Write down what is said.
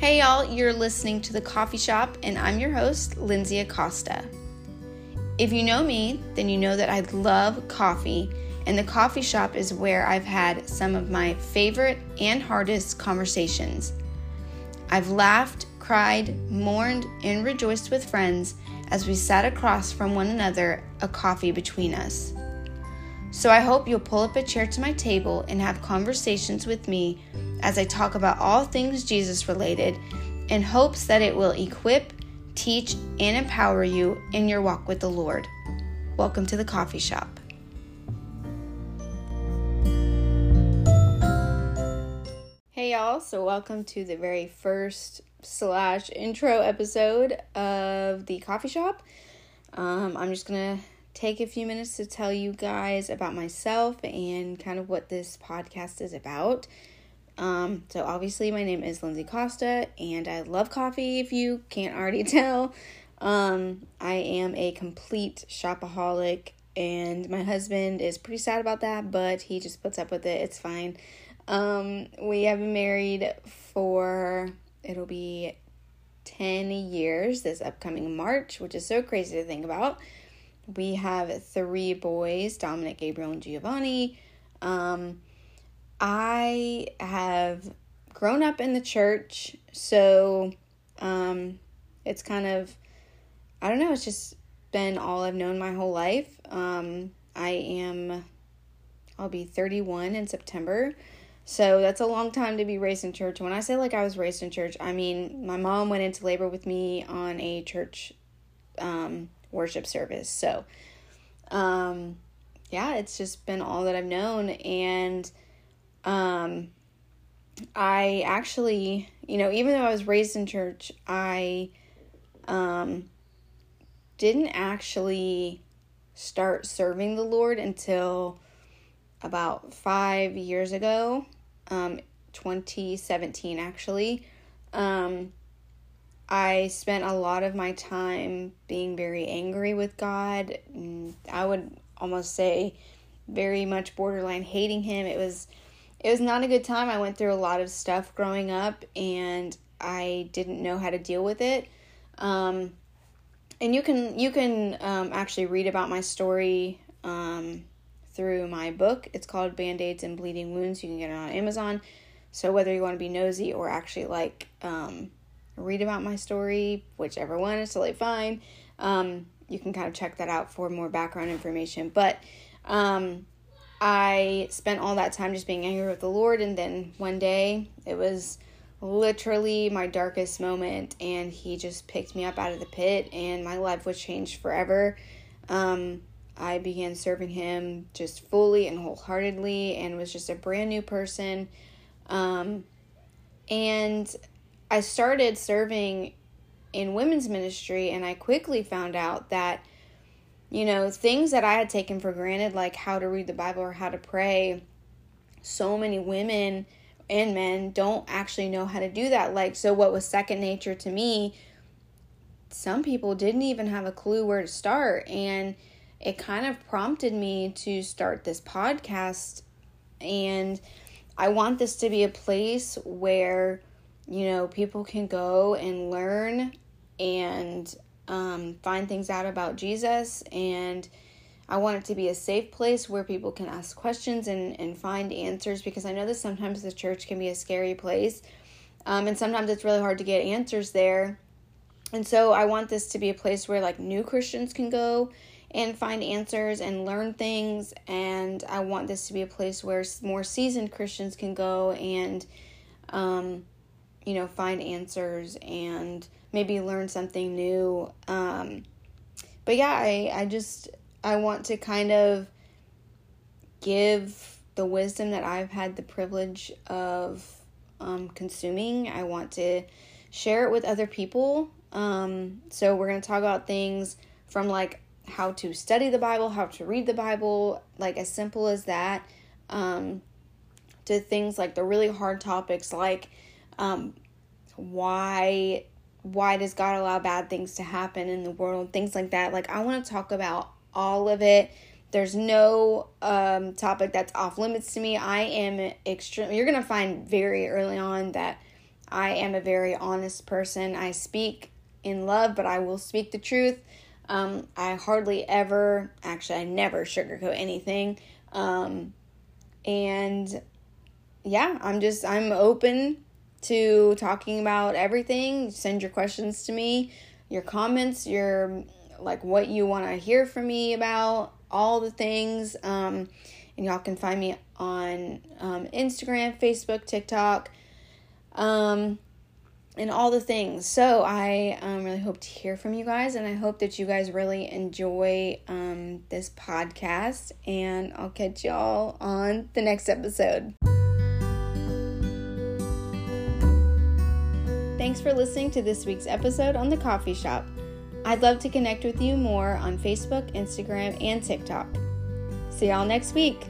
Hey, y'all, you're listening to The Coffee Shop, and I'm your host, Lindsey Acosta. If you know me, then you know that I love coffee, and The Coffee Shop is where I've had some of my favorite and hardest conversations. I've laughed, cried, mourned, and rejoiced with friends as we sat across from one another, a coffee between us. So I hope you'll pull up a chair to my table and have conversations with me as I talk about all things Jesus related in hopes that it will equip, teach, and empower you in your walk with the Lord. Welcome to the coffee shop. Hey y'all, so welcome to the very first slash intro episode of the coffee shop. Um, I'm just gonna take a few minutes to tell you guys about myself and kind of what this podcast is about. Um, so obviously my name is Lindsey Acosta and I love coffee if you can't already tell. Um, I am a complete shopaholic and my husband is pretty sad about that, but he just puts up with it. It's fine. Um, we have been married for it'll be 10 years this upcoming March, which is so crazy to think about. We have three boys Dominic, Gabriel, and Giovanni. Um, I have grown up in the church, so um, it's kind of, I don't know, it's just been all I've known my whole life. Um, I am, I'll be 31 in September. So that's a long time to be raised in church. When I say like I was raised in church, I mean my mom went into labor with me on a church um, worship service. So, um, yeah, it's just been all that I've known. And um, I actually, you know, even though I was raised in church, I um, didn't actually start serving the Lord until about five years ago, um, 2017 actually. Um, I spent a lot of my time being very angry with God. I would almost say very much borderline hating Him. It was it was not a good time. I went through a lot of stuff growing up and I didn't know how to deal with it. Um, and you can you can um, actually read about my story um, through my book. It's called Band-Aids and Bleeding Wounds. You can get it on Amazon. So whether you want to be nosy or actually like um, read about my story, whichever one is totally fine. Um, you can kind of check that out for more background information. But um, I spent all that time just being angry with the Lord, and then one day it was literally my darkest moment, and He just picked me up out of the pit, and my life was changed forever. Um, I began serving Him just fully and wholeheartedly, and was just a brand new person. Um, and I started serving in women's ministry, and I quickly found out that you know, things that I had taken for granted, like how to read the Bible or how to pray, so many women and men don't actually know how to do that. Like, so what was second nature to me, some people didn't even have a clue where to start. And it kind of prompted me to start this podcast. And I want this to be a place where, you know, people can go and learn and um, find things out about Jesus. And I want it to be a safe place where people can ask questions and, and find answers because I know that sometimes the church can be a scary place. Um, and sometimes it's really hard to get answers there. And so I want this to be a place where like new Christians can go and find answers and learn things. And I want this to be a place where more seasoned Christians can go and, um, you know, find answers and maybe learn something new. Um, but yeah, I, I just, I want to kind of give the wisdom that I've had the privilege of um, consuming. I want to share it with other people. Um, so we're going to talk about things from like how to study the Bible, how to read the Bible, like as simple as that, um, to things like the really hard topics like um, why why does God allow bad things to happen in the world, things like that. Like, I want to talk about all of it. There's no um, topic that's off limits to me. I am extremely, you're to find very early on that I am a very honest person. I speak in love, but I will speak the truth. Um, I hardly ever, actually, I never sugarcoat anything. Um, and yeah, I'm just, I'm open to talking about everything. Send your questions to me, your comments, your like what you want to hear from me about, all the things. Um, and y'all can find me on um, Instagram, Facebook, TikTok, um, and all the things. So I um, really hope to hear from you guys, and I hope that you guys really enjoy um, this podcast. And I'll catch y'all on the next episode. Thanks for listening to this week's episode on The Coffee Shop. I'd love to connect with you more on Facebook, Instagram, and TikTok. See y'all next week.